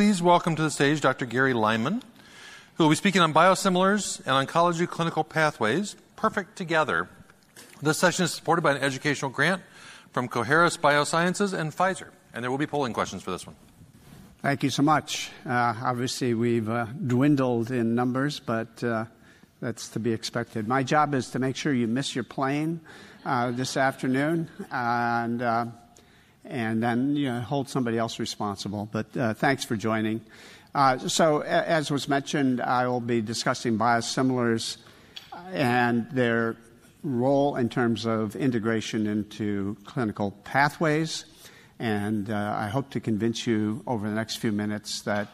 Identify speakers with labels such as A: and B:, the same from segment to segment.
A: please welcome to the stage Dr. Gary Lyman, who will be speaking on biosimilars and oncology clinical pathways, perfect together. This session is supported by an educational grant from Coherus Biosciences and Pfizer, and there will be polling questions for this one.
B: Thank you so much. Uh, obviously, we've uh, dwindled in numbers, but uh, that's to be expected. My job is to make sure you miss your plane uh, this afternoon and, uh, and then you know, hold somebody else responsible. But uh, thanks for joining. so, as was mentioned, I will be discussing biosimilars and their role in terms of integration into clinical pathways. And uh, I hope to convince you over the next few minutes that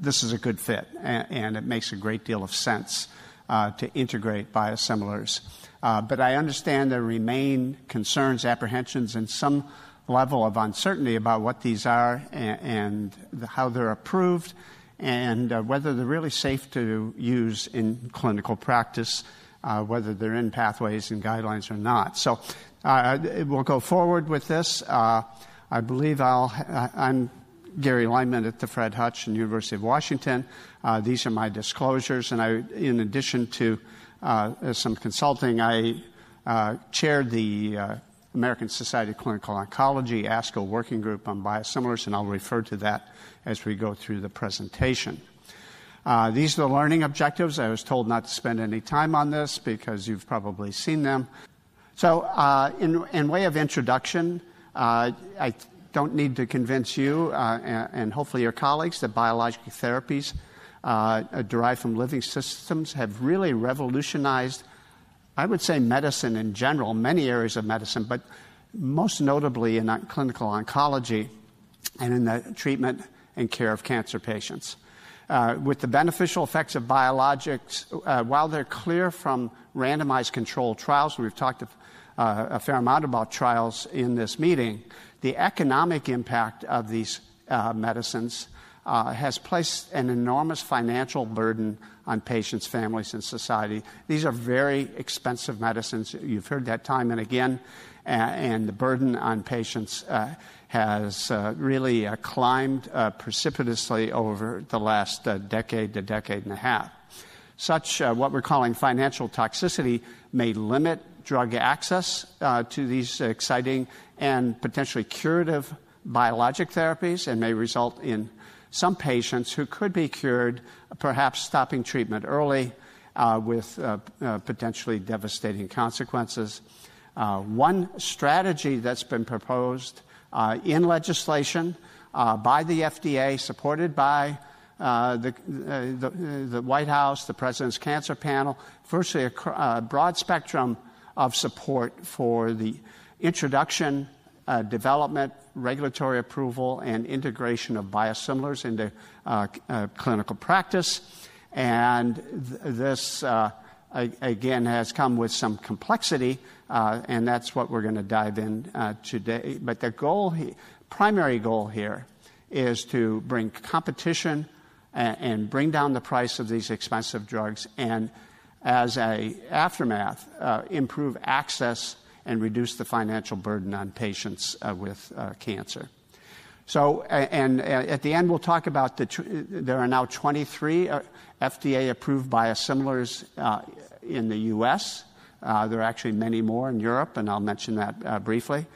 B: this is a good fit and, and it makes a great deal of sense uh, to integrate biosimilars. Uh, but I understand there remain concerns, apprehensions, and some level of uncertainty about what these are and, and how they're approved and uh, whether they're really safe to use in clinical practice, uh, whether they're in pathways and guidelines or not. So uh, we'll go forward with this. Uh, I believe I'll, I'm Gary Lyman at the Fred Hutch and University of Washington. Uh, these are my disclosures, and I, in addition to uh, some consulting, I uh, chaired the uh, American Society of Clinical Oncology ASCO working group on biosimilars, and I'll refer to that as we go through the presentation. Uh, these are the learning objectives. I was told not to spend any time on this because you've probably seen them. So, uh, in, in way of introduction, uh, I don't need to convince you uh, and, and, hopefully your colleagues that biological therapies uh, derived from living systems have really revolutionized, I would say, medicine in general, many areas of medicine, but most notably in clinical oncology and in the treatment and care of cancer patients. Uh, with the beneficial effects of biologics, uh, while they're clear from randomized controlled trials, we've talked uh, a fair amount about trials in this meeting, the economic impact of these uh, medicines uh, has placed an enormous financial burden on patients, families, and society. These are very expensive medicines. You've heard that time and again, and the burden on patients uh, has uh, really uh, climbed uh, precipitously over the last decade to decade and a half. Such what we're calling financial toxicity may limit drug access uh, to these exciting and potentially curative biologic therapies and may result in some patients who could be cured, perhaps stopping treatment early uh, with uh, uh potentially devastating consequences. Uh, one strategy that's been proposed uh, in legislation by the FDA, supported by uh, the, uh, the, the, White House, the President's Cancer Panel, virtually a broad spectrum of support for the introduction, uh, development, regulatory approval, and integration of biosimilars into uh, uh, clinical practice. And th- this, again, has come with some complexity, and that's what we're going to dive in today. But the goal, primary goal here, is to bring competition and, bring down the price of these expensive drugs and as a aftermath, improve access and reduce the financial burden on patients uh, with uh, cancer. So, and, at the end, we'll talk about the. There are now 23 uh, FDA-approved biosimilars uh, in the U.S. Uh, there are actually many more in Europe, and I'll mention that briefly.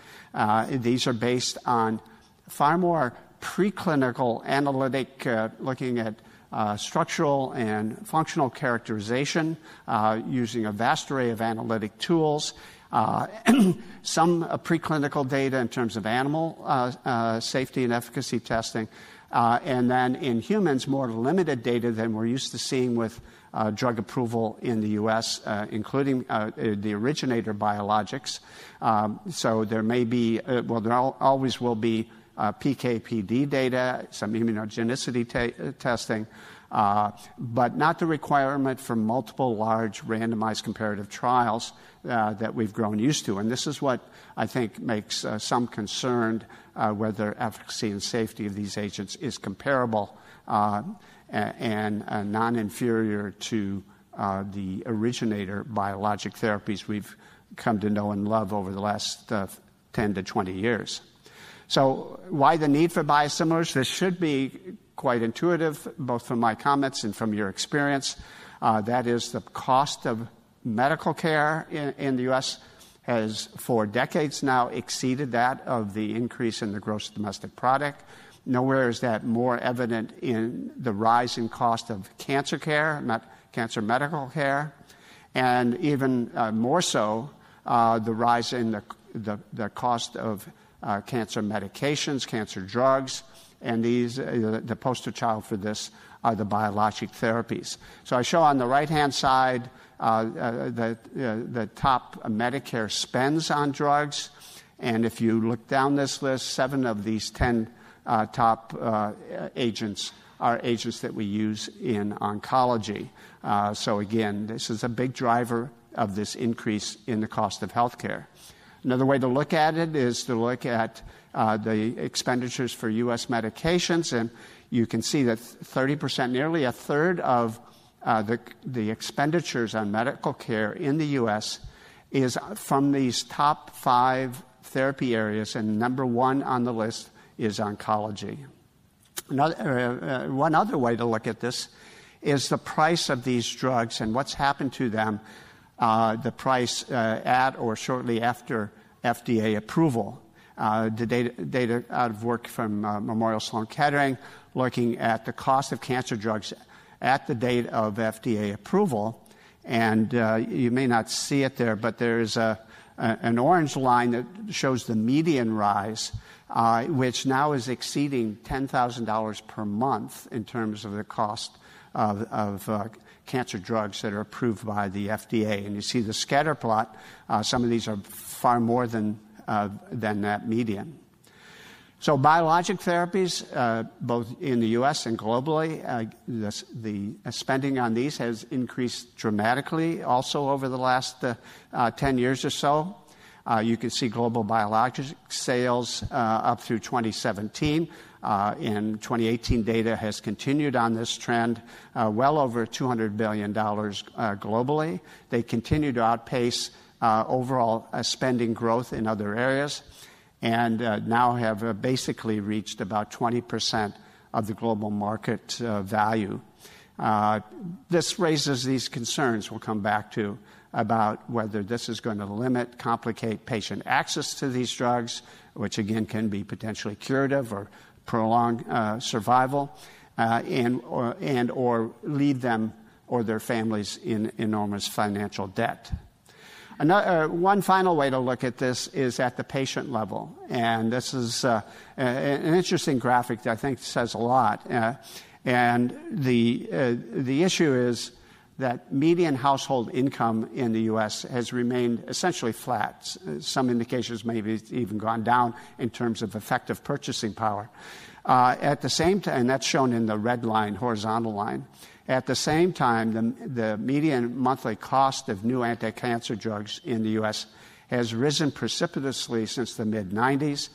B: these are based on far more preclinical analytic, looking at uh, structural and functional characterization uh, using a vast array of analytic tools. Uh, some preclinical data in terms of animal uh, uh, safety and efficacy testing, uh, and then in humans, more limited data than we're used to seeing with drug approval in the U.S., including the originator biologics. Um, so there may be, well, there always will be uh, PK/PD data, some immunogenicity testing, uh, but not the requirement for multiple large randomized comparative trials uh, that we've grown used to. And this is what I think makes uh, some concerned uh, whether efficacy and safety of these agents is comparable uh, and non inferior to the originator biologic therapies we've come to know and love over the last 10 to 20 years. So, why the need for biosimilars? This should be quite intuitive, both from my comments and from your experience. Uh, that is the cost of medical care in, in the U.S. has for decades now exceeded that of the increase in the gross domestic product. Nowhere is that more evident in the rise in cost of cancer care, cancer medical care, and even uh, more so, uh, the rise in the, the, the cost of uh, cancer medications, cancer drugs, and these, uh, the poster child for this are the biologic therapies. So I show on the right hand side uh, uh, the, the top Medicare spends on drugs. And if you look down this list, seven of these 10 uh, top uh, agents are agents that we use in oncology. Uh, so, again, this is a big driver of this increase in the cost of healthcare. Another way to look at it is to look at uh, the expenditures for U.S. medications, and you can see that 30%, nearly a third of uh, the, the expenditures on medical care in the U.S. is from these top five therapy areas, and number one on the list is oncology. Another, uh, uh, one other way to look at this is the price of these drugs and what's happened to them, uh, the price uh, at or shortly after FDA approval. Uh, the data, data, out of work from uh, Memorial Sloan Kettering looking at the cost of cancer drugs at the date of FDA approval. And you may not see it there, but there's a, a, an orange line that shows the median rise uh, which now is exceeding $10,000 per month in terms of the cost of, of uh, cancer drugs that are approved by the FDA. And you see the scatter plot, uh, some of these are far more than, uh, than that median. So, biologic therapies, uh, both in the US and globally, uh, the, the, spending on these has increased dramatically also over the last 10 years or so. Uh, you can see global biologic sales uh, up through 2017. Uh, in 2018, data has continued on this trend, uh, well over $200 billion uh, globally. They continue to outpace uh, overall spending growth in other areas and now have basically reached about 20% of the global market value. this raises these concerns we'll come back to about whether this is going to limit, complicate patient access to these drugs, which again can be potentially curative or prolong uh, survival, uh, and, or, and or leave them or their families in enormous financial debt. Another, uh, one final way to look at this is at the patient level. And this is uh, an interesting graphic that I think says a lot. Uh, and the, uh, the issue is that median household income in the U.S. has remained essentially flat. Some indications maybe it's even gone down in terms of effective purchasing power. Uh, at the same time, and that's shown in the red line, horizontal line. At the same time, the, the median monthly cost of new anti cancer drugs in the U.S. has risen precipitously since the mid 90s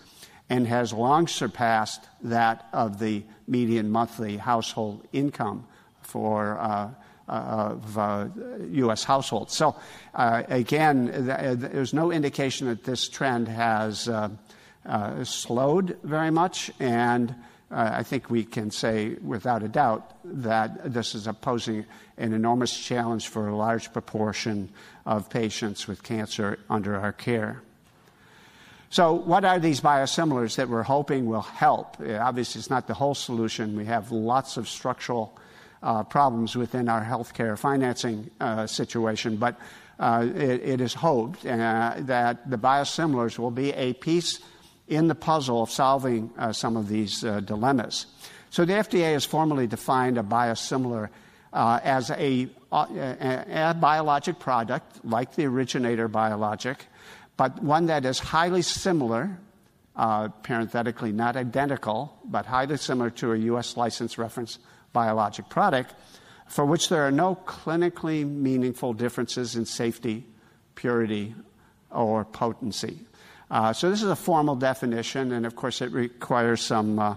B: and has long surpassed that of the median monthly household income for uh, of uh, U.S. households. So, uh, again, th- there's no indication that this trend has uh, uh slowed very much, and uh, I think we can say without a doubt that this is posing an enormous challenge for a large proportion of patients with cancer under our care. So, what are these biosimilars that we're hoping will help? Obviously, it's not the whole solution. We have lots of structural uh, problems within our healthcare financing uh, situation, but uh, it, it is hoped uh, that the biosimilars will be a piece in the puzzle of solving uh, some of these uh, dilemmas. So the FDA has formally defined a biosimilar as a, a, a biologic product, like the originator biologic, but one that is highly similar uh, parenthetically not identical, but highly similar to a U.S. license reference biologic product for which there are no clinically meaningful differences in safety, purity, or potency. Uh, so this is a formal definition, and of course it requires some, uh,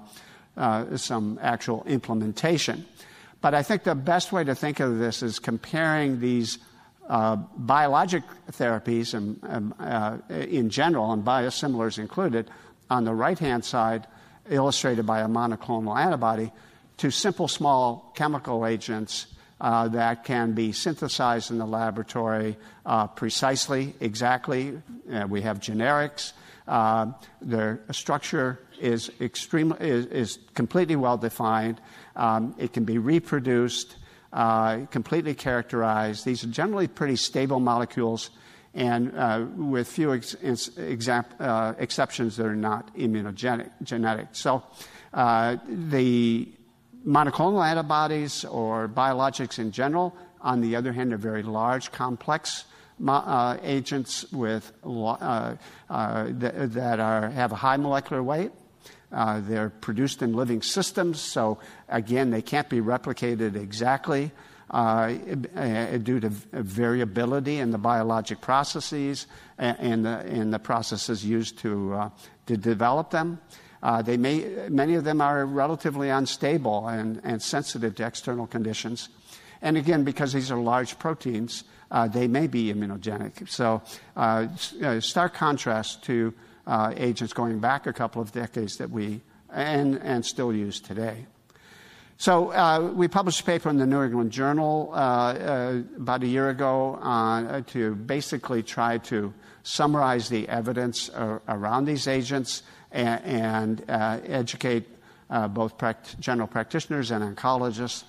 B: uh, some actual implementation. But I think the best way to think of this is comparing these uh, biologic therapies and, um, in general, and biosimilars included, on the right hand side, illustrated by a monoclonal antibody, to simple small chemical agents uh, that can be synthesized in the laboratory uh, precisely, exactly. Uh, we have generics. Uh, their structure is extremely is, is completely well defined. Um, it can be reproduced, uh, completely characterized. These are generally pretty stable molecules, and uh, with few ex- exceptions, they're not immunogenic. Genetic. So the monoclonal antibodies or biologics in general, on the other hand, are very large, complex uh, agents with uh, uh, th- that are, have a high molecular weight. Uh, they're produced in living systems, so again, they can't be replicated exactly uh, uh, due to variability in the biologic processes and, the, and the processes used to, to develop them. Uh, they may, many of them are relatively unstable and, and sensitive to external conditions. And again, because these are large proteins, uh, they may be immunogenic. So, uh, uh stark contrast to uh, agents going back a couple of decades that we and, and still use today. So uh, we published a paper in the New England Journal uh, uh, about a year ago to basically try to summarize the evidence around these agents and, and uh, educate uh, both pract- general practitioners and oncologists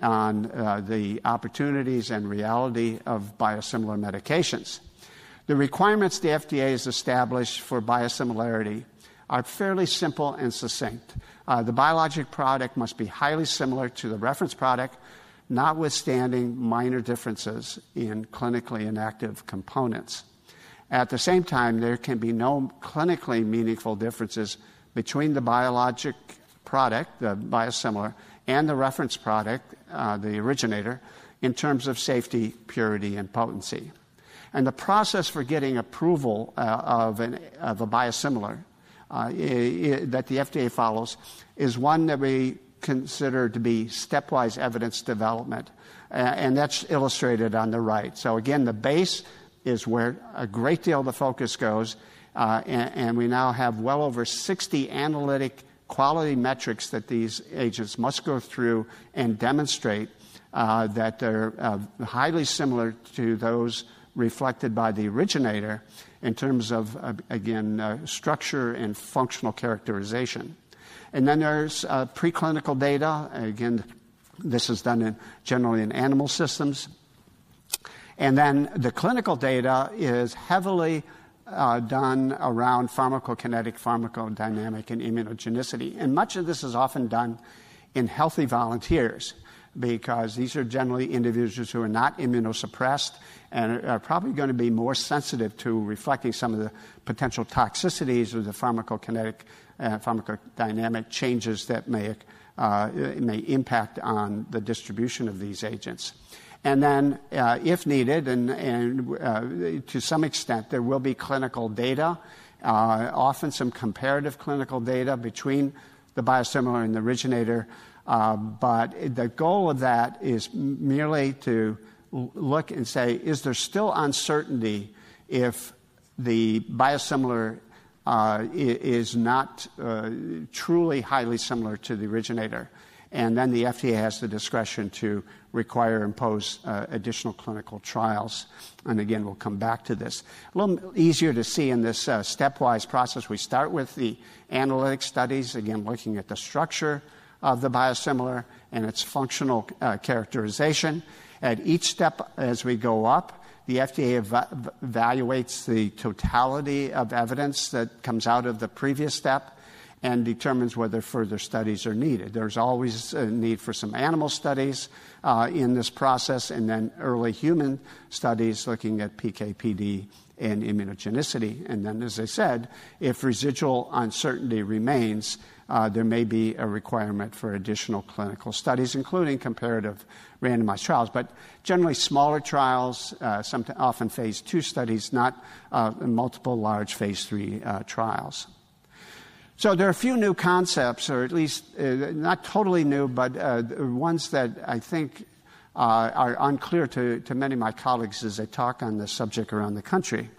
B: on uh, the opportunities and reality of biosimilar medications. The requirements the FDA has established for biosimilarity are fairly simple and succinct. Uh, the biologic product must be highly similar to the reference product, notwithstanding minor differences in clinically inactive components. At the same time, there can be no clinically meaningful differences between the biologic product, the biosimilar, and the reference product, uh, the originator, in terms of safety, purity, and potency. And the process for getting approval uh, of, an, of, a biosimilar uh, that the FDA follows is one that we consider to be stepwise evidence development. and that's illustrated on the right. So, again, the base is where a great deal of the focus goes. Uh, and, and, we now have well over 60 analytic quality metrics that these agents must go through and demonstrate uh, that they're uh, highly similar to those reflected by the originator in terms of, uh, again, uh, structure and functional characterization. And then there's uh, preclinical data. Again, this is done in, generally in animal systems. And then the clinical data is heavily uh, done around pharmacokinetic, pharmacodynamic, and immunogenicity. And much of this is often done in healthy volunteers because these are generally individuals who are not immunosuppressed and are probably going to be more sensitive to reflecting some of the potential toxicities or the pharmacokinetic, uh, pharmacodynamic changes that may, uh, may impact on the distribution of these agents. And then, uh, if needed, and, and uh, to some extent, there will be clinical data, uh, often some comparative clinical data between the biosimilar and the originator. Uh, but the goal of that is merely to look and say, is there still uncertainty if the biosimilar uh, is not uh, truly highly similar to the originator? And then the FDA has the discretion to require impose uh, additional clinical trials. And again, we'll come back to this. A little easier to see in this uh, stepwise process. We start with the analytic studies, again, looking at the structure of the biosimilar and its functional uh, characterization. At each step as we go up, the FDA ev- evaluates the totality of evidence that comes out of the previous step and determines whether further studies are needed. There's always a need for some animal studies uh, in this process, and then early human studies looking at PK/PD and immunogenicity. And then, as I said, if residual uncertainty remains, uh, there may be a requirement for additional clinical studies, including comparative randomized trials, but generally smaller trials, uh, often phase two studies, not uh, multiple large phase three uh, trials. So there are a few new concepts, or at least uh, not totally new, but uh, ones that I think uh, are unclear to, to many of my colleagues as they talk on this subject around the country.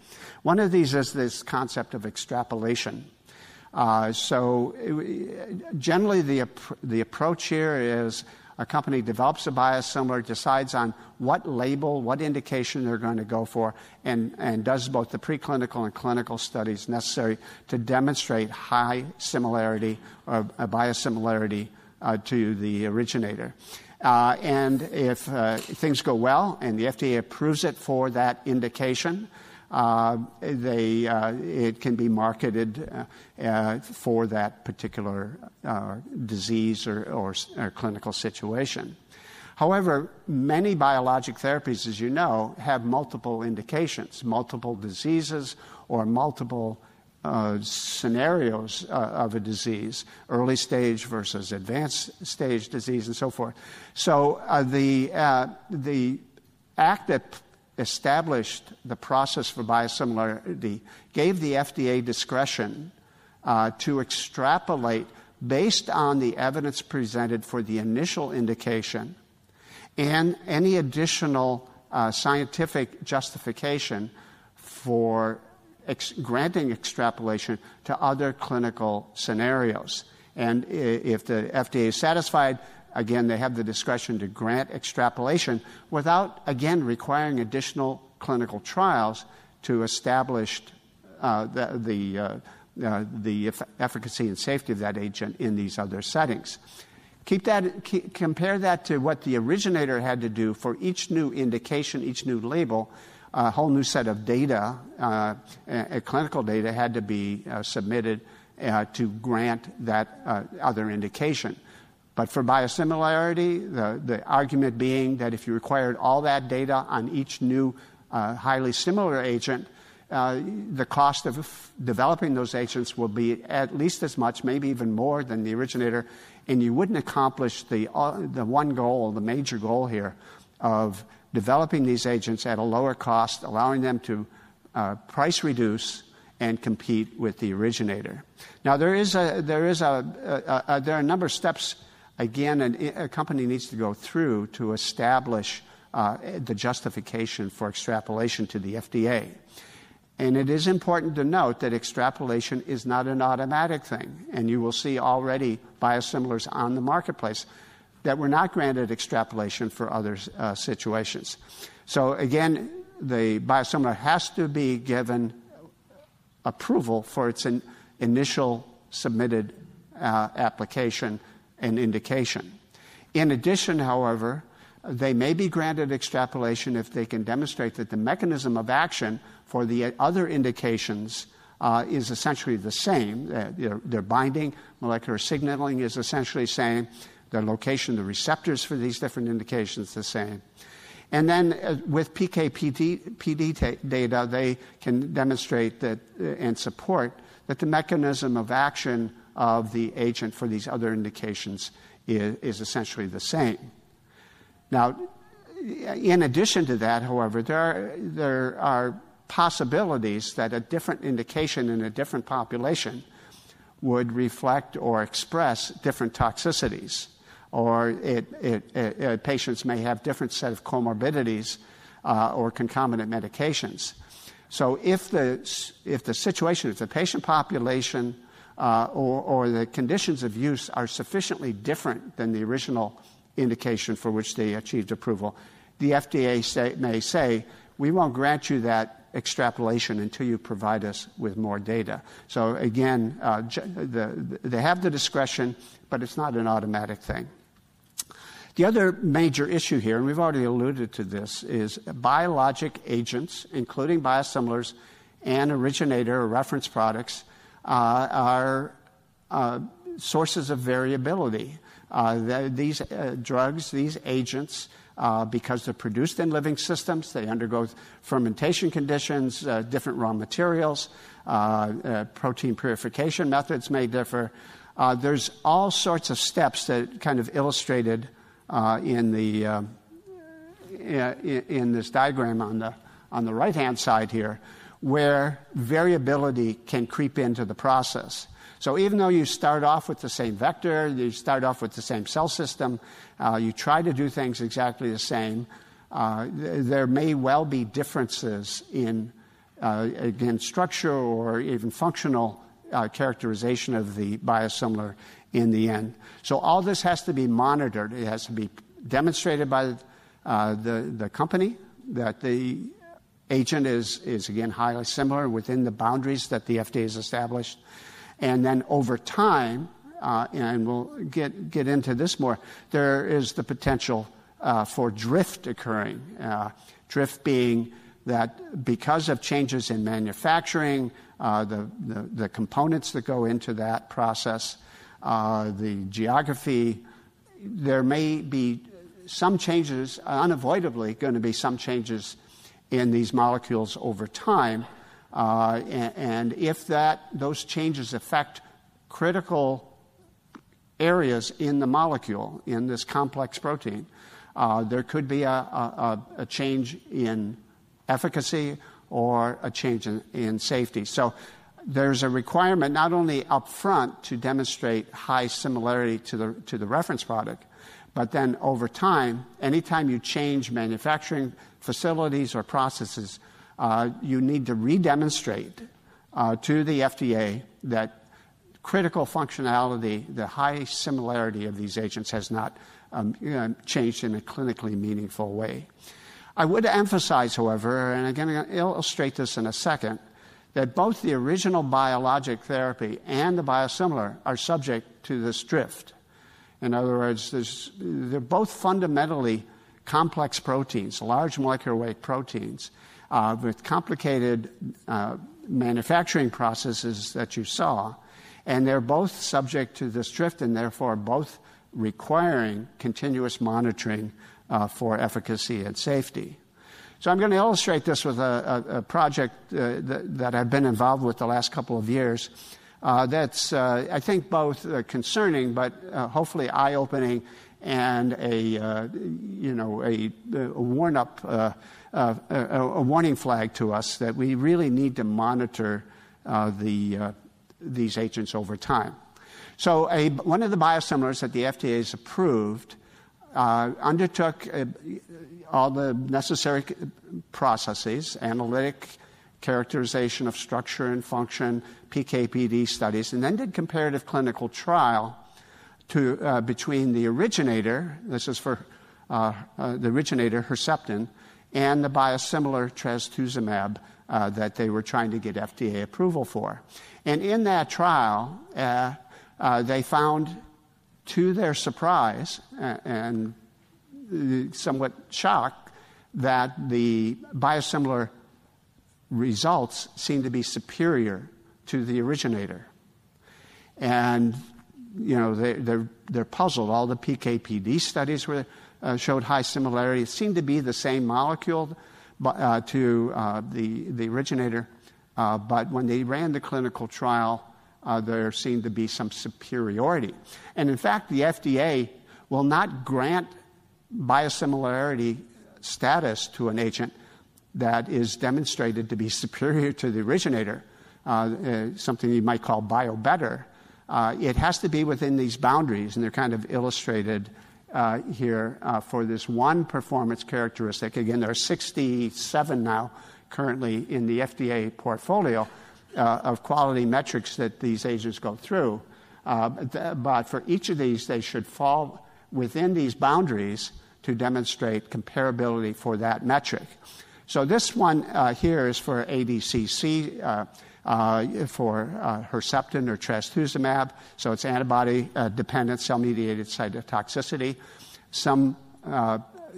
B: One of these is this concept of extrapolation. Uh, so, it, generally, the, the approach here is a company develops a biosimilar, decides on what label, what indication they're going to go for, and, and does both the preclinical and clinical studies necessary to demonstrate high similarity or a biosimilarity uh, to the originator. Uh, and if uh, things go well and the FDA approves it for that indication, uh, they, uh, it can be marketed uh, uh for that particular uh, disease or, or, or, clinical situation. However, many biologic therapies, as you know, have multiple indications, multiple diseases, or multiple uh, scenarios of a disease, early stage versus advanced stage disease, and so forth. So the, the act that established the process for biosimilarity, gave the FDA discretion uh, to extrapolate based on the evidence presented for the initial indication and any additional uh, scientific justification for ex- granting extrapolation to other clinical scenarios. And if the FDA is satisfied, again, they have the discretion to grant extrapolation without, again, requiring additional clinical trials to establish uh, the, the, uh, uh, the efficacy and safety of that agent in these other settings. Keep that, keep, compare that to what the originator had to do for each new indication, each new label. A whole new set of data, uh, clinical data, had to be uh, submitted uh, to grant that other indication. But for biosimilarity, the, the argument being that if you required all that data on each new uh, highly similar agent, uh, the cost of f- developing those agents will be at least as much, maybe even more than the originator, and you wouldn't accomplish the, uh, the one goal, the major goal here, of developing these agents at a lower cost, allowing them to uh, price reduce and compete with the originator. Now, there, is a, there, is a, a, a there are a number of steps again, a company needs to go through to establish uh, the justification for extrapolation to the FDA. And it is important to note that extrapolation is not an automatic thing. And you will see already biosimilars on the marketplace that were not granted extrapolation for other uh, situations. So, again, the biosimilar has to be given approval for its in, initial submitted uh, application an indication. In addition, however, they may be granted extrapolation if they can demonstrate that the mechanism of action for the other indications uh, is essentially the same. Uh, their, their, binding, molecular signaling is essentially the same. The location, the receptors for these different indications, the same. And then uh, with PKPD PD PD data, they can demonstrate that uh, and support that the mechanism of action of the agent for these other indications is, essentially the same. Now, in addition to that, however, there are, there are possibilities that a different indication in a different population would reflect or express different toxicities, or it, patients may have different set of comorbidities uh, or concomitant medications. So, if the if the situation, if the patient population uh, or, or the conditions of use are sufficiently different than the original indication for which they achieved approval, the FDA say, may say, we won't grant you that extrapolation until you provide us with more data. So again, uh, the, they have the discretion, but it's not an automatic thing. The other major issue here, and we've already alluded to this, is biologic agents, including biosimilars and originator or reference products, are uh, sources of variability. Uh, these drugs, these agents, uh, because they're produced in living systems. They undergo fermentation conditions, uh, different raw materials, uh, protein purification methods may differ. there's all sorts of steps that kind of illustrated in the in, in this diagram on the on the right hand side here where variability can creep into the process. So even though you start off with the same vector, you start off with the same cell system, uh, you try to do things exactly the same, uh, th- there may well be differences in, uh, again, structure or even functional uh, characterization of the biosimilar in the end. So all this has to be monitored. It has to be demonstrated by uh, the, the company that the agent is, is again highly similar within the boundaries that the FDA has established. And then over time, uh, and we'll get, get into this more, there is the potential uh, for drift occurring. Uh, drift being that because of changes in manufacturing, uh, the, the, the, components that go into that process, uh, the geography, there may be some changes, unavoidably going to be some changes in these molecules over time. Uh, and, and, if that, those changes affect critical areas in the molecule, in this complex protein, uh, there could be a, a, a, change in efficacy or a change in, in safety. So there's a requirement not only up front to demonstrate high similarity to the, to the reference product, but then over time, anytime you change manufacturing facilities or processes, uh, you need to redemonstrate uh, to the FDA that critical functionality, the high similarity of these agents has not um, you know, changed in a clinically meaningful way. I would emphasize, however, and again, I'm going to illustrate this in a second, that both the original biologic therapy and the biosimilar are subject to this drift. In other words, they're both fundamentally complex proteins, large molecular weight proteins, uh, with complicated uh, manufacturing processes that you saw. And they're both subject to this drift and therefore both requiring continuous monitoring uh, for efficacy and safety. So I'm going to illustrate this with a, a, a project uh, that, that, I've been involved with the last couple of years. Uh, that's, uh, I think, both uh, concerning but uh, hopefully eye-opening and a, uh, you know, a, a warn up, a, a, warning flag to us that we really need to monitor the, these agents over time. So, a, one of the biosimilars that the FDA has approved uh, undertook uh, all the necessary processes, analytic characterization of structure and function, PKPD studies, and then did comparative clinical trial to, uh, between the originator, this is for uh, uh, the originator, Herceptin, and the biosimilar trastuzumab uh, that they were trying to get FDA approval for. And in that trial, uh, uh, they found, to their surprise and somewhat shock, that the biosimilar results seem to be superior to the originator. And, you know, they, are they're, they're puzzled. All the PKPD studies were, uh, showed high similarity. It seemed to be the same molecule uh, to uh, the, the originator. Uh, but when they ran the clinical trial, uh, there seemed to be some superiority. And in fact, the FDA will not grant biosimilarity status to an agent that is demonstrated to be superior to the originator, uh, uh, something you might call bio better. Uh, it has to be within these boundaries, and they're kind of illustrated uh, here for this one performance characteristic. Again, there are 67 now currently in the FDA portfolio of quality metrics that these agents go through. Uh, but for each of these, they should fall within these boundaries to demonstrate comparability for that metric. So this one uh, here is for ADCC. Uh, uh, for uh, Herceptin or trastuzumab, so it's antibody-dependent cell-mediated cytotoxicity. Some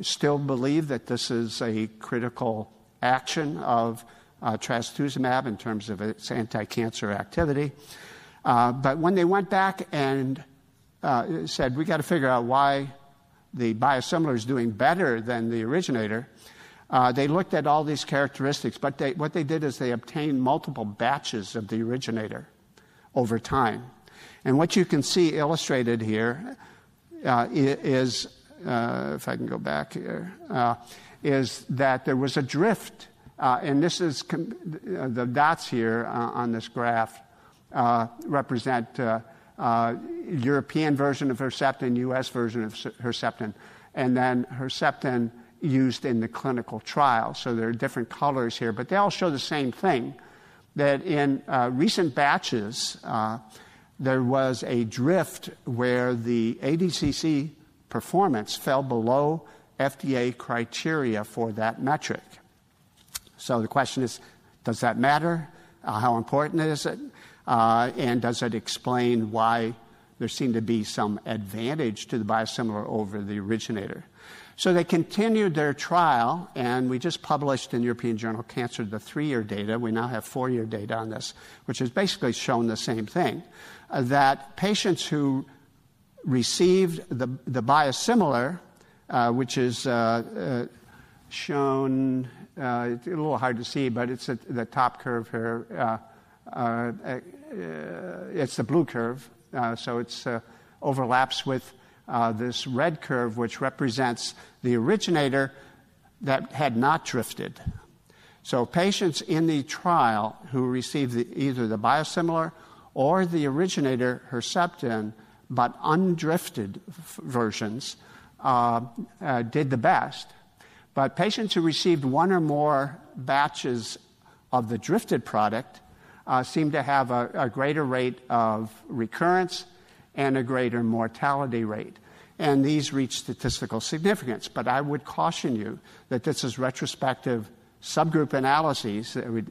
B: still believe that this is a critical action of uh, trastuzumab in terms of its anti-cancer activity. Uh, but when they went back and uh, said, we got to figure out why the biosimilar is doing better than the originator, uh, they looked at all these characteristics. But they, what they did is they obtained multiple batches of the originator over time. And what you can see illustrated here uh, is, uh, if I can go back here, is that there was a drift uh, and this is com- uh, the dots here uh, on this graph uh, represent uh, uh, European version of Herceptin, U.S. version of Herceptin, and then Herceptin used in the clinical trial. So there are different colors here, but they all show the same thing. that in uh, recent batches, uh, there was a drift where the ADCC performance fell below FDA criteria for that metric. So the question is does that matter? Uh, how important is it? Uh, and does it explain why there seemed to be some advantage to the biosimilar over the originator? So they continued their trial, and we just published in European Journal of Cancer the three year data. We now have four year data on this, which has basically shown the same thing uh, that patients who received the, the biosimilar, uh, which is uh, uh shown, uh, it's a little hard to see, but it's at the top curve here. Uh, it's the blue curve, so it overlaps with uh, this red curve, which represents the originator that had not drifted. So, patients in the trial who received the, either the biosimilar or the originator Herceptin, but undrifted f- versions, uh, uh, did the best. But patients who received one or more batches of the drifted product uh, seemed to have a, a greater rate of recurrence and a greater mortality rate. And these reach statistical significance. But I would caution you that this is retrospective subgroup analyses. We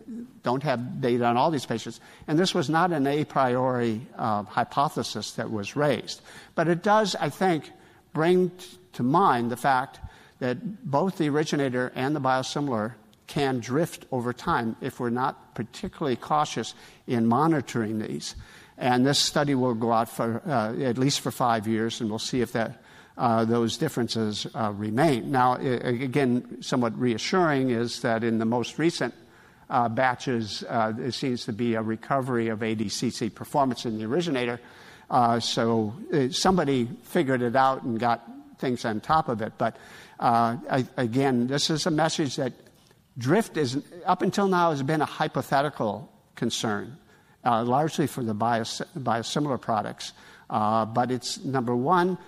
B: don't have data on all these patients. And this was not an a priori uh, hypothesis that was raised. But it does, I think, bring t- to mind the fact that both the originator and the biosimilar can drift over time if we're not particularly cautious in monitoring these. And this study will go out for uh, at least for five years, and we'll see if that, uh, those differences uh, remain. Now, again, somewhat reassuring is that in the most recent uh, batches, uh, there seems to be a recovery of ADCC performance in the originator. Uh, so somebody figured it out and got things on top of it. But I, again, this is a message that drift is, up until now, has been a hypothetical concern uh, largely for the bios- biosimilar products. Uh, but it's number one,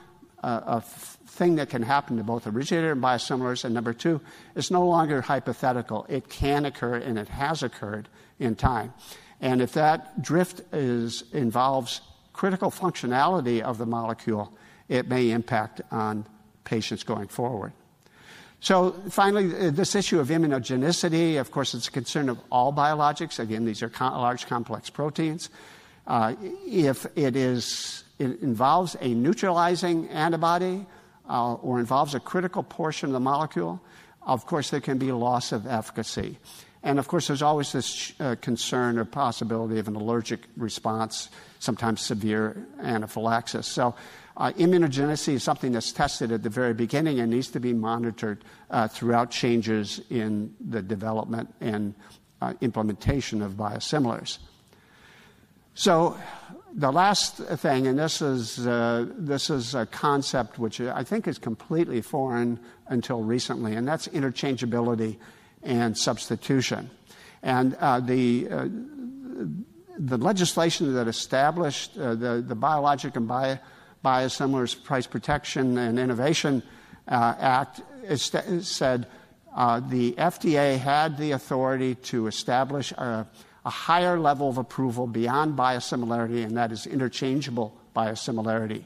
B: a f- thing that can happen to both originator and biosimilars, and number two, it's no longer hypothetical. It can occur, and it has occurred in time. And if that drift is, involves critical functionality of the molecule, it may impact on patients going forward. So finally, uh, this issue of immunogenicity, of course, it's a concern of all biologics. Again, these are large complex proteins. Uh, if it is it involves a neutralizing antibody uh, or involves a critical portion of the molecule, of course, there can be loss of efficacy. And of course, there's always this uh, concern or possibility of an allergic response, sometimes severe anaphylaxis. So uh, immunogenicity is something that's tested at the very beginning and needs to be monitored uh, throughout changes in the development and uh, implementation of biosimilars. So, the last thing, and this is, uh, this is a concept which I think is completely foreign until recently, and that's interchangeability and substitution. And uh, the, uh, the legislation that established the, the biologic and bio Biosimilars Price Protection and Innovation uh, Act said uh, the FDA had the authority to establish a, higher level of approval beyond biosimilarity, and that is interchangeable biosimilarity.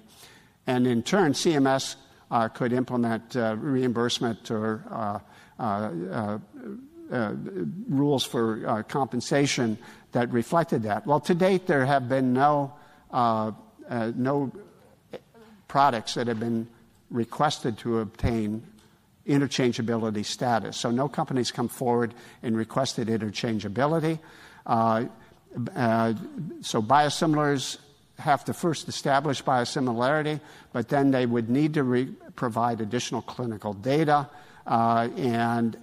B: And in turn, CMS uh, could implement uh, reimbursement or uh, uh, rules for compensation that reflected that. Well, to date, there have been no, no products that have been requested to obtain interchangeability status. So no companies come forward and requested interchangeability. Uh, uh, so biosimilars have to first establish biosimilarity, but then they would need to re- provide additional clinical data, uh, and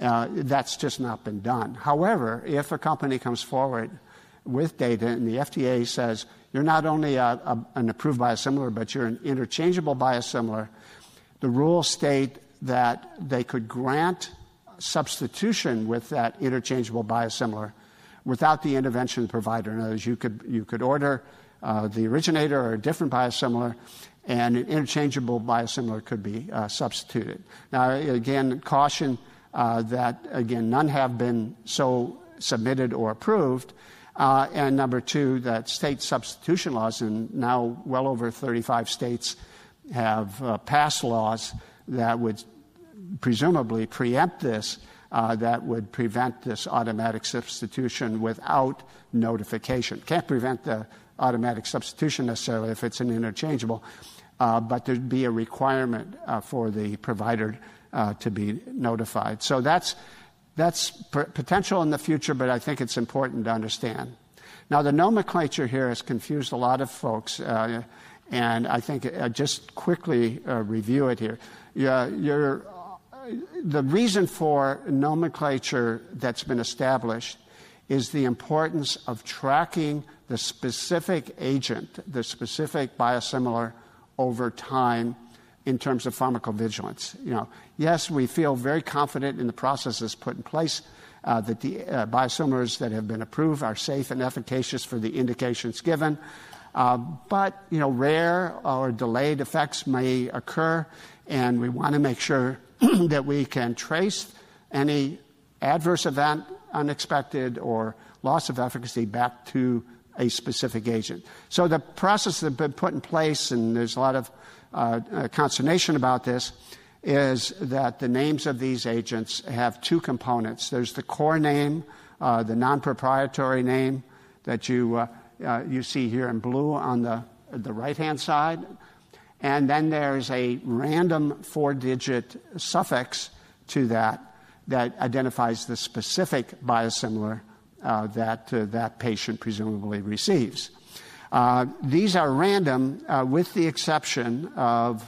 B: uh, that's just not been done. However, if a company comes forward with data and the FDA says, you're not only a, a, an approved biosimilar, but you're an interchangeable biosimilar. The rules state that they could grant substitution with that interchangeable biosimilar without the intervention of the provider. In other words, you could, you could order uh, the originator or a different biosimilar, and an interchangeable biosimilar could be uh, substituted. Now, again, caution uh, that, again, none have been so submitted or approved. Uh, and number two, that state substitution laws, and now well over 35 states have uh, passed laws that would presumably preempt this, uh, that would prevent this automatic substitution without notification. Can't prevent the automatic substitution necessarily if it's an interchangeable, uh, but there'd be a requirement uh, for the provider uh, to be notified. So that's that's potential in the future, but I think it's important to understand. Now, the nomenclature here has confused a lot of folks, uh, and I think uh, just quickly uh, review it here. Uh, the reason for nomenclature that's been established is the importance of tracking the specific agent, the specific biosimilar over time in terms of pharmacovigilance. You know, yes, we feel very confident in the processes put in place uh, that the uh, biosimilars that have been approved are safe and efficacious for the indications given. Uh, but you know, rare or delayed effects may occur, and we want to make sure that we can trace any adverse event, unexpected or loss of efficacy, back to a specific agent. So the process that has been put in place, and there's a lot of uh, uh, consternation about this is that the names of these agents have two components. There's the core name, uh, the non-proprietary name that you uh, uh, you see here in blue on the the right-hand side, and then there's a random four-digit suffix to that that identifies the specific biosimilar uh, that that patient presumably receives. Uh, these are random uh, with the exception of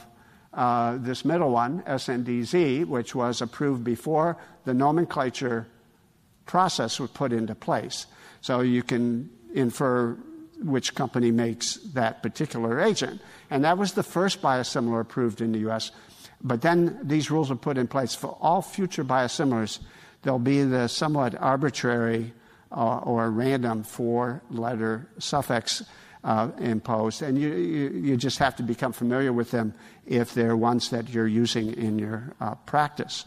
B: uh, this middle one, SNDZ, which was approved before the nomenclature process was put into place. So you can infer which company makes that particular agent. And that was the first biosimilar approved in the US. But then these rules are put in place for all future biosimilars. There'll be the somewhat arbitrary uh, or random four letter suffix uh, imposed. And you, you, you, just have to become familiar with them if they're ones that you're using in your uh, practice.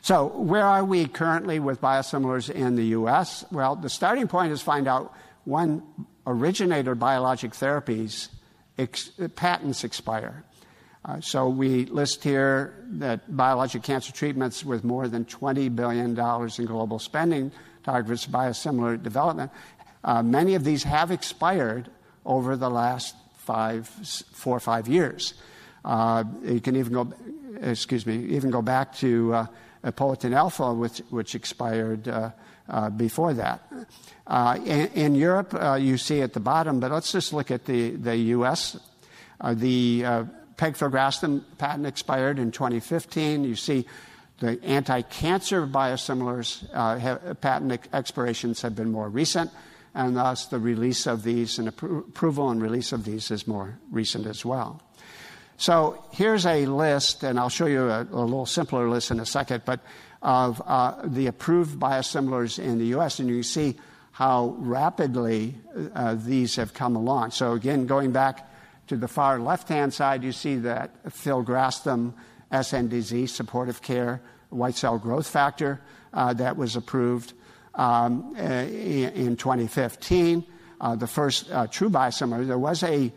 B: So, where are we currently with biosimilars in the US? Well, the starting point is find out when originator biologic therapies ex- patents expire. Uh, so we list here that biologic cancer treatments with more than $20 billion in global spending targets biosimilar development uh, many of these have expired over the last five, four or five years. Uh, you can even go, excuse me, even go back to uh, Alpha, which, which expired uh, uh, before that. Uh, in, in, Europe, you see at the bottom, but let's just look at the, the U.S. the pegfilgrastim patent expired in 2015. You see the anti-cancer biosimilars patent ex- expirations have been more recent and thus the release of these and appro- approval and release of these is more recent as well. So here's a list, and I'll show you a, a little simpler list in a second, but of uh, the approved biosimilars in the U.S., and you see how rapidly uh, these have come along. So again, going back to the far left-hand side, you see that filgrastim SNDZ, supportive care, white cell growth factor, uh, that was approved um, uh, in 2015. Uh, the first uh, true biosimilar. There was a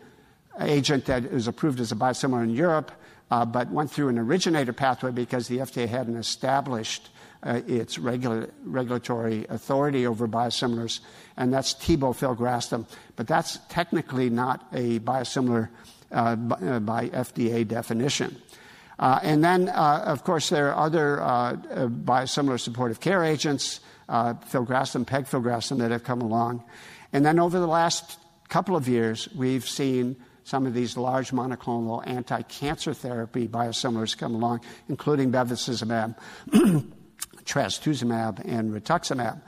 B: agent that was approved as a biosimilar in Europe, uh, but went through an originator pathway because the FDA hadn't established uh, its regula- regulatory authority over biosimilars, and that's tbo-filgrastim. But that's technically not a biosimilar uh, by, by, FDA definition. and then, of course, there are other biosimilar supportive care agents uh, filgrastim, pegfilgrastim that have come along. And then over the last couple of years, we've seen some of these large monoclonal anti-cancer therapy biosimilars come along, including bevacizumab, trastuzumab, and rituximab.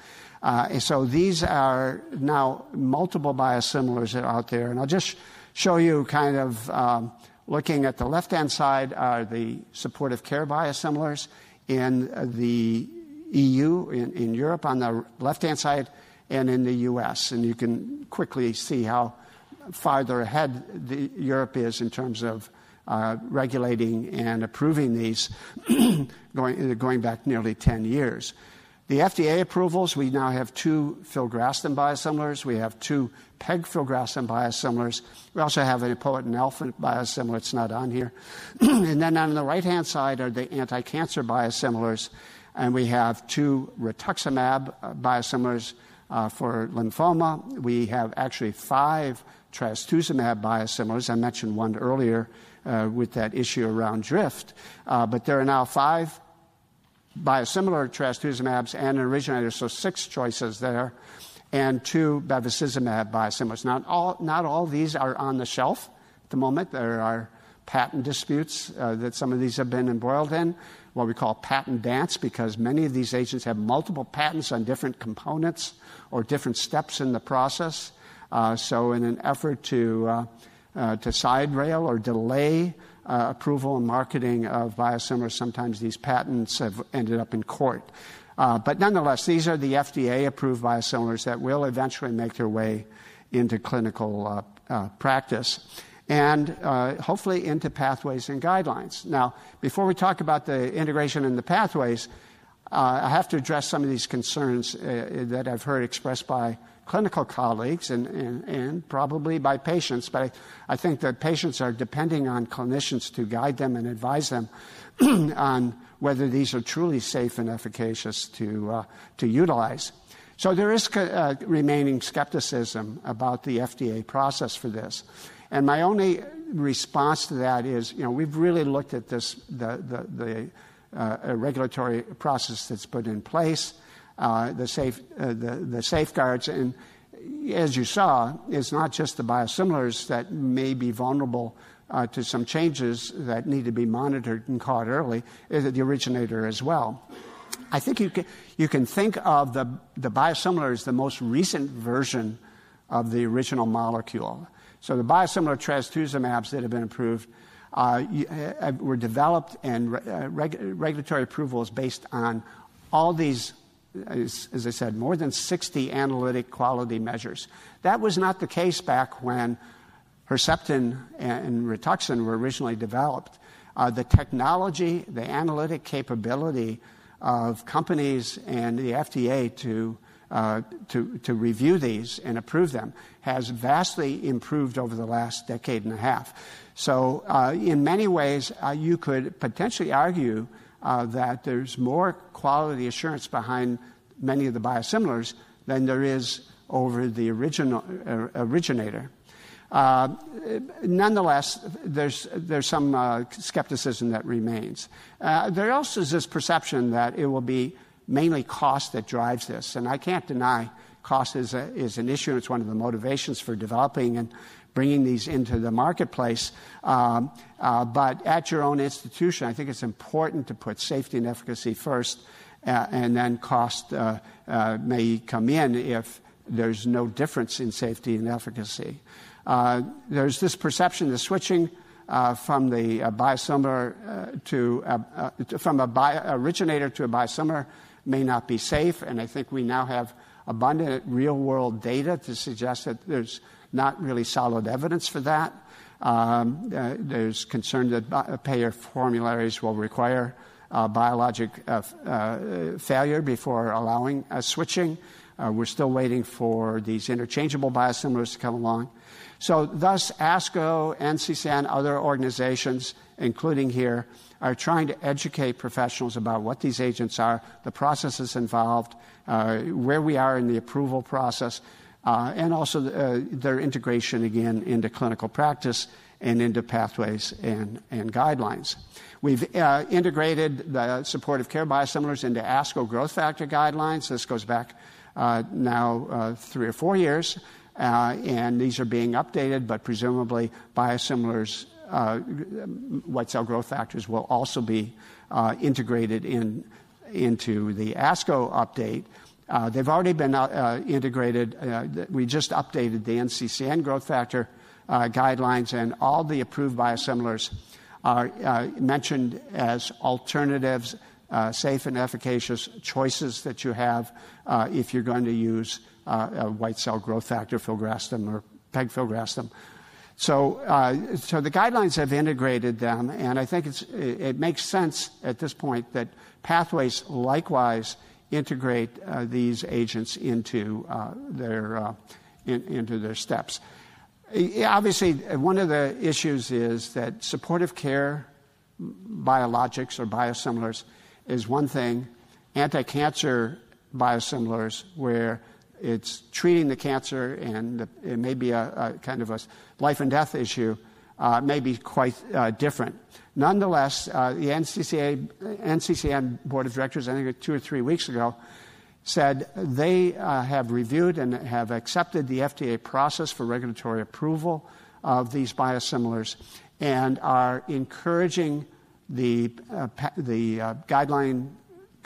B: Uh, and so these are now multiple biosimilars that are out there. And I'll just show you kind of um, looking at the left-hand side are the supportive care biosimilars. In the EU, in, in Europe on the left hand side, and in the US. And you can quickly see how farther ahead the, Europe is in terms of uh, regulating and approving these, going, going back nearly 10 years. The FDA approvals, we now have two filgrastim biosimilars. We have two pegfilgrastim biosimilars. We also have an epoetin alfa biosimilar. It's not on here. and then on the right-hand side are the anti-cancer biosimilars. And we have two rituximab uh, biosimilars uh, for lymphoma. We have actually five trastuzumab biosimilars. I mentioned one earlier uh, with that issue around drift. But there are now five biosimilar trastuzumabs and an originator, so six choices there, and two bevacizumab biosimilars. Not all, not all these are on the shelf at the moment. There are patent disputes uh, that some of these have been embroiled in, what we call patent dance, because many of these agents have multiple patents on different components or different steps in the process. Uh, so, in an effort to, uh, uh to side rail or delay uh, approval and marketing of biosimilars, sometimes these patents have ended up in court. Uh, but nonetheless, these are the FDA approved biosimilars that will eventually make their way into clinical uh, practice and uh, hopefully into pathways and guidelines. Now, before we talk about the integration and the pathways, uh, I have to address some of these concerns uh, that I've heard expressed by clinical colleagues and, and, and probably by patients, but I, I, think that patients are depending on clinicians to guide them and advise them on whether these are truly safe and efficacious to, uh, to utilize. So there is uh, remaining skepticism about the FDA process for this. And my only response to that is, you know, we've really looked at this, the, the, the uh, regulatory process that's put in place uh, the, safe, uh, the, the safeguards. And as you saw, it's not just the biosimilars that may be vulnerable uh, to some changes that need to be monitored and caught early, is the originator as well. I think you can, you can think of the, the biosimilar as the most recent version of the original molecule. So the biosimilar trastuzumabs that have been approved uh, uh were developed and uh, reg- regulatory approvals based on all these as, as I said, more than 60 analytic quality measures. That was not the case back when Herceptin and Rituxan were originally developed. Uh, the technology, the analytic capability of companies and the FDA to, uh, to, to review these and approve them has vastly improved over the last decade and a half. So, uh, in many ways, uh, you could potentially argue uh, that there's more quality assurance behind many of the biosimilars than there is over the original uh, originator. Uh, nonetheless, there's, there's some uh, skepticism that remains. Uh, there also is this perception that it will be mainly cost that drives this, and I can't deny cost is, a, is an issue. It's one of the motivations for developing and bringing these into the marketplace. Um, uh, but at your own institution, I think it's important to put safety and efficacy first, uh, and then cost uh, uh, may come in if there's no difference in safety and efficacy. Uh, there's this perception, the switching uh, from the biosimilar to, from a bio- originator to a biosimilar may not be safe, and I think we now have abundant real world data to suggest that there's not really solid evidence for that. Um, uh, there's concern that payer formularies will require uh, biologic uh, uh failure before allowing switching. Uh, we're still waiting for these interchangeable biosimilars to come along. So, thus, ASCO, NCCN, other organizations, including here, are trying to educate professionals about what these agents are, the processes involved, uh, where we are in the approval process, uh, and also uh, their integration again into clinical practice and into pathways and, and guidelines. We've uh, integrated the supportive care biosimilars into ASCO growth factor guidelines. This goes back now uh, three or four years, uh, and these are being updated, but presumably biosimilars, white cell growth factors, will also be integrated in, into the ASCO update. Uh, they've already been uh, uh, integrated. Uh, we just updated the NCCN growth factor uh, guidelines, and all the approved biosimilars are uh, mentioned as alternatives, safe and efficacious choices that you have if you're going to use a white cell growth factor, filgrastim, or pegfilgrastim. So, so the guidelines have integrated them, and I think it, it makes sense at this point that pathways likewise integrate uh, these agents into uh, their uh, in, into their steps. Obviously, one of the issues is that supportive care biologics or biosimilars is one thing. Anti-cancer biosimilars, where it's treating the cancer and it may be a, a kind of a life and death issue, uh, may be quite uh, different. Nonetheless, uh, the NCCA, NCCN Board of Directors, I think two or three weeks ago, said they uh, have reviewed and have accepted the FDA process for regulatory approval of these biosimilars and are encouraging the, uh, the uh, guideline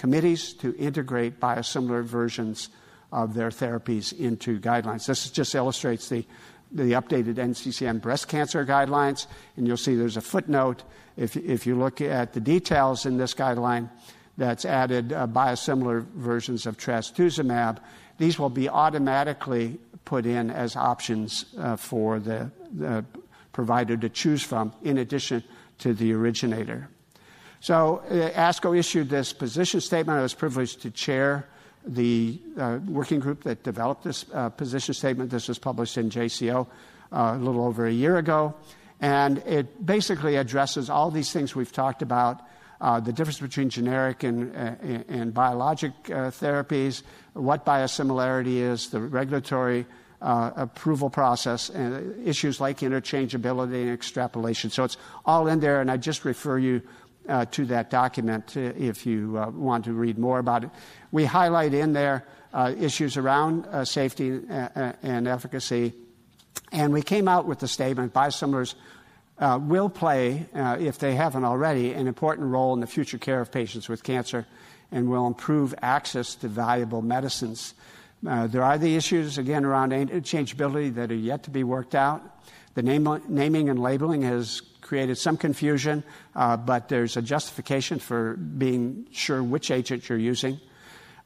B: committees to integrate biosimilar versions of their therapies into guidelines. This just illustrates the, the updated NCCN breast cancer guidelines, and you'll see there's a footnote. If, if you look at the details in this guideline, that's added uh, biosimilar versions of trastuzumab. These will be automatically put in as options uh, for the, the provider to choose from, in addition to the originator. So uh, ASCO issued this position statement. I was privileged to chair the uh, working group that developed this uh, position statement. This was published in JCO uh, a little over a year ago. And it basically addresses all these things we've talked about uh, the difference between generic and, uh, and biologic therapies, what biosimilarity is, the regulatory uh, approval process, and issues like interchangeability and extrapolation. So it's all in there, and I just refer you uh, to that document if you want to read more about it. We highlight in there issues around safety and efficacy, and we came out with the statement biosimilars uh, will play, uh, if they haven't already, an important role in the future care of patients with cancer and will improve access to valuable medicines. Uh, there are the issues, again, around interchangeability that are yet to be worked out. The name, naming and labeling has created some confusion, uh, but there's a justification for being sure which agent you're using.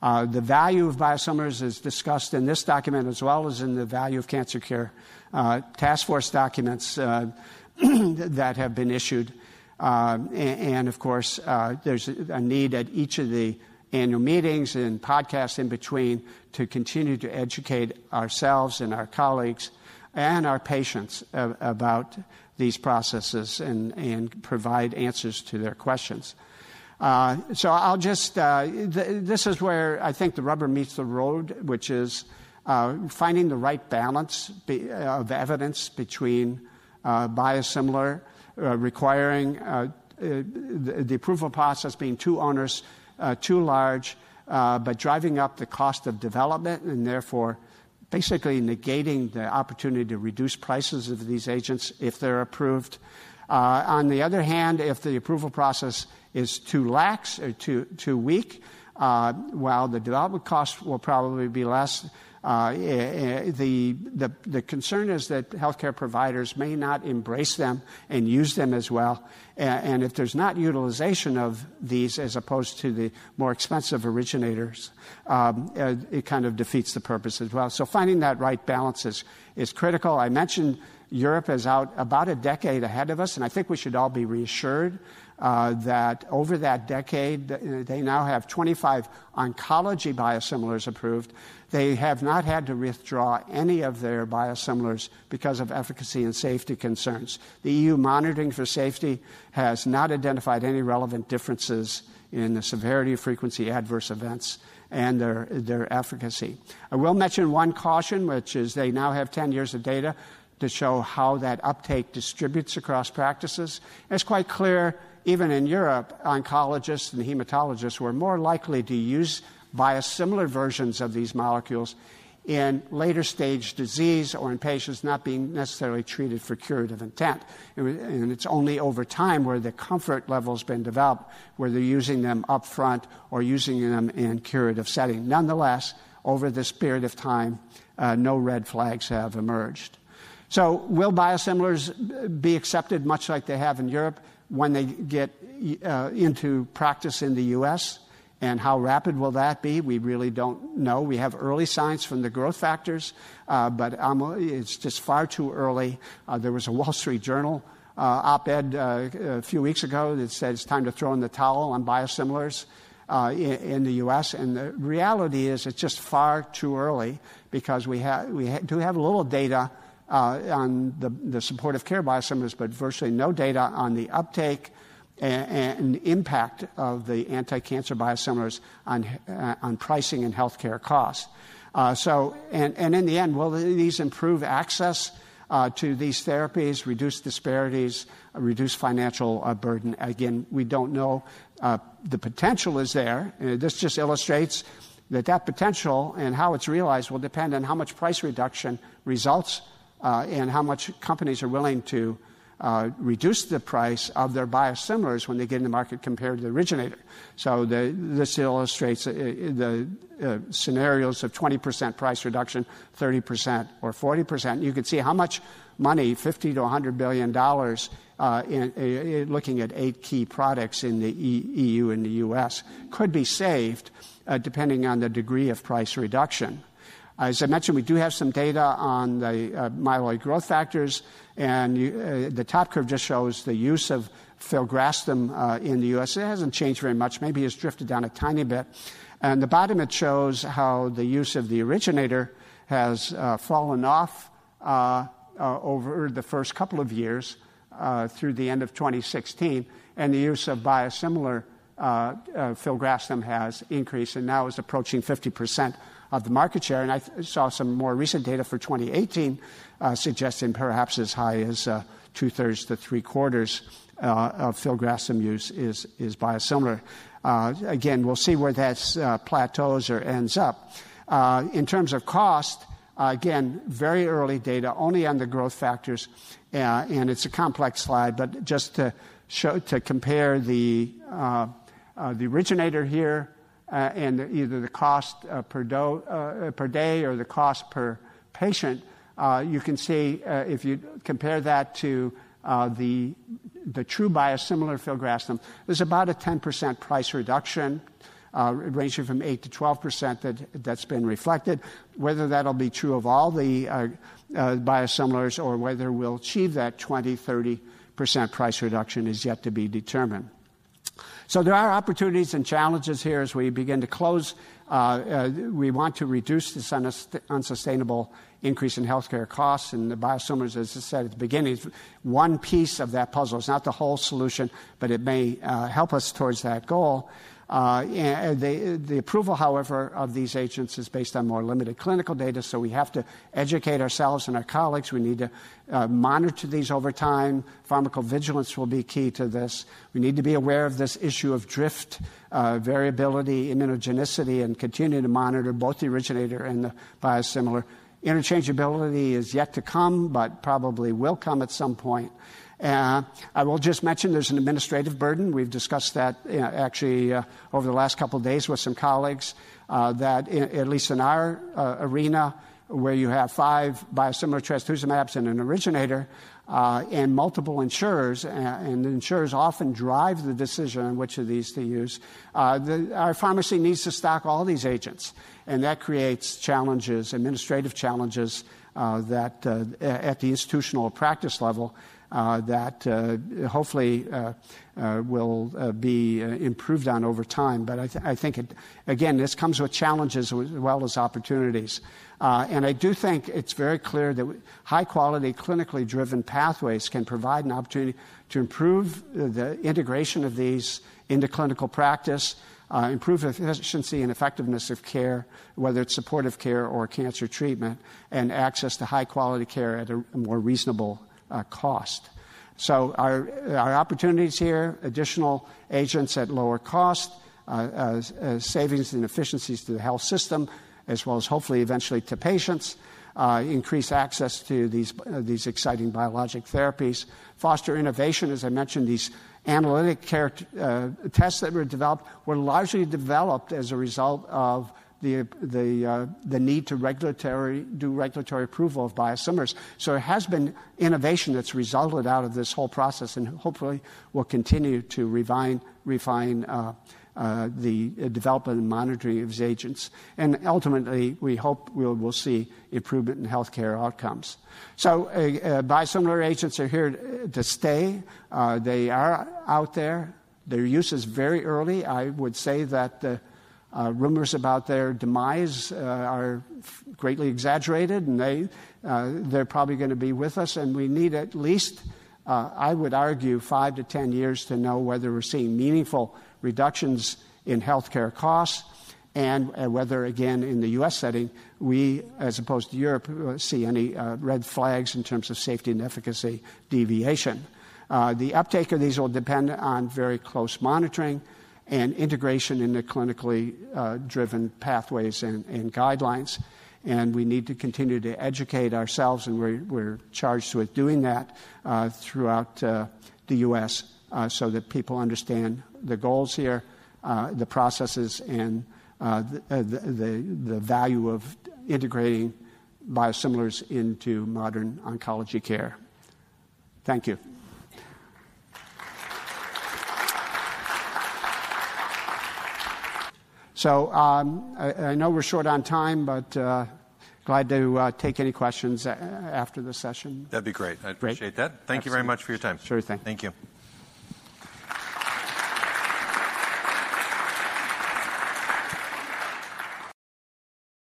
B: Uh, the value of biosimilars is discussed in this document as well as in the value of cancer care uh, task force documents that have been issued. Uh, and, and, of course, uh, there's a need at each of the annual meetings and podcasts in between to continue to educate ourselves and our colleagues and our patients about these processes and, and provide answers to their questions. Uh, so I'll just, uh, th- this is where I think the rubber meets the road, which is uh, finding the right balance be, of evidence between uh, biosimilar, uh, requiring uh, the, the, approval process being too onerous, too large, but driving up the cost of development and therefore basically negating the opportunity to reduce prices of these agents if they're approved. Uh, on the other hand, if the approval process is too lax or too, too weak, uh, while the development cost will probably be less, the, the, the concern is that healthcare providers may not embrace them and use them as well. And if there's not utilization of these as opposed to the more expensive originators, um, uh, it kind of defeats the purpose as well. So finding that right balance is, is critical. I mentioned Europe is out about a decade ahead of us, and I think we should all be reassured uh, that over that decade, they now have 25 oncology biosimilars approved. They have not had to withdraw any of their biosimilars because of efficacy and safety concerns. The EU monitoring for safety has not identified any relevant differences in the severity, frequency, adverse events, and their, their efficacy. I will mention one caution, which is they now have 10 years of data to show how that uptake distributes across practices. It's quite clear even in Europe, oncologists and hematologists were more likely to use biosimilar versions of these molecules in later stage disease or in patients not being necessarily treated for curative intent. And it's only over time where the comfort level has been developed, where they're using them up front or using them in curative setting. Nonetheless, over this period of time, uh, no red flags have emerged. So, will biosimilars be accepted much like they have in Europe? When they get uh, into practice in the U.S. And how rapid will that be? We really don't know. We have early signs from the growth factors, uh, but um, it's just far too early. Uh, there was a Wall Street Journal uh, op ed uh, a few weeks ago that said it's time to throw in the towel on biosimilars. uh, in, in, the U.S. And the reality is, it's just far too early because we, ha- we ha- do have a little data uh, on the, the supportive care biosimilars, but virtually no data on the uptake and, and impact of the anti-cancer biosimilars on, uh, on pricing and healthcare costs. Uh, so, and, and in the end, will these improve access uh, to these therapies, reduce disparities, uh, reduce financial uh, burden? Again, we don't know. Uh, the potential is there. this just illustrates that that potential and how it's realized will depend on how much price reduction results and how much companies are willing to uh, reduce the price of their biosimilars when they get in the market compared to the originator. So the, this illustrates uh, the uh, scenarios of 20% price reduction, 30%, or 40%. You can see how much money, 50 to 100 billion dollars, uh, in, in, looking at eight key products in the EU and the US, could be saved uh, depending on the degree of price reduction. As I mentioned, we do have some data on the uh, myeloid growth factors, and you, uh, the top curve just shows the use of filgrastim uh, in the U.S. It hasn't changed very much. Maybe it's drifted down a tiny bit. And the bottom it shows how the use of the originator has uh, fallen off uh, uh, over the first couple of years through the end of 2016, and the use of biosimilar filgrastim has increased and now is approaching 50 percent of the market share. And I saw some more recent data for 2018 uh, suggesting perhaps as high as uh, two thirds to three quarters uh, of filgrastim use is, is biosimilar. Uh, again, we'll see where that uh, plateaus or ends up. Uh, in terms of cost, again, very early data, only on the growth factors, and it's a complex slide, but just to show to compare the the originator here uh, and either the cost uh, per, do, uh, per, day or the cost per patient, uh, you can see uh, if you compare that to uh, the, the true biosimilar filgrastim, there's about a 10% price reduction. ranging from 8 to 12 percent that, that's been reflected. Whether that'll be true of all the biosimilars or whether we'll achieve that 20, 30 percent price reduction is yet to be determined. So there are opportunities and challenges here as we begin to close. Uh, uh, we want to reduce this unsustainable increase in healthcare costs, and the biosimilars, as I said at the beginning, is one piece of that puzzle. It's not the whole solution, but it may uh, help us towards that goal. Uh, the, approval, however, of these agents is based on more limited clinical data, so we have to educate ourselves and our colleagues. We need to uh, monitor these over time. Pharmacovigilance will be key to this. We need to be aware of this issue of drift, uh, variability, immunogenicity, and continue to monitor both the originator and the biosimilar. Interchangeability is yet to come, but probably will come at some point. Uh, I will just mention there's an administrative burden. We've discussed that uh, actually uh, over the last couple of days with some colleagues. Uh, that in, at least in our uh, arena, where you have five biosimilar trastuzumabs and an originator, uh, and multiple insurers, and the insurers often drive the decision on which of these to use. The, our pharmacy needs to stock all these agents, and that creates challenges, administrative challenges, that at the institutional practice level uh, that uh, hopefully uh, will be improved on over time. But I, th- I think, it, again, this comes with challenges as well as opportunities. and I do think it's very clear that high quality, clinically driven pathways can provide an opportunity to improve the integration of these into clinical practice. Uh, improve efficiency and effectiveness of care, whether it's supportive care or cancer treatment, and access to high quality care at a more reasonable uh, cost. So our, our opportunities here, additional agents at lower cost, uh, uh, savings and efficiencies to the health system, as well as hopefully eventually to patients, uh, increase access to these, uh, these exciting biologic therapies, foster innovation, as I mentioned, these analytic care t- uh, tests that were developed were largely developed as a result of the, the, uh, the need to regulatory, do regulatory approval of biosimilars. So there has been innovation that's resulted out of this whole process and hopefully will continue to refine, refine uh, uh, the development and monitoring of these agents. And ultimately, we hope we'll, we'll see improvement in healthcare outcomes. So, uh, uh, biosimilar agents are here to stay. Uh, they are out there. their use is very early. I would say that the uh, rumors about their demise uh, are greatly exaggerated, and they, uh, they're probably going to be with us, and we need at least, uh, I would argue, five to ten years to know whether we're seeing meaningful reductions in healthcare costs and uh, whether, again, in the U.S. setting, we, as opposed to Europe, uh, see any red flags in terms of safety and efficacy deviation. the uptake of these will depend on very close monitoring and integration into clinically uh, driven pathways and, and, guidelines. And we need to continue to educate ourselves, and we're, we're charged with doing that uh, throughout uh, the U.S. Uh, so that people understand the goals here, uh, the processes, and the, the, the value of integrating biosimilars into modern oncology care. Thank you. So um, I, I, know we're short on time, but uh, glad to uh, take any questions after the session.
A: That'd be great. I appreciate great. that. Thank Absolutely. you very much for your time.
B: Sure thing.
A: Thank you.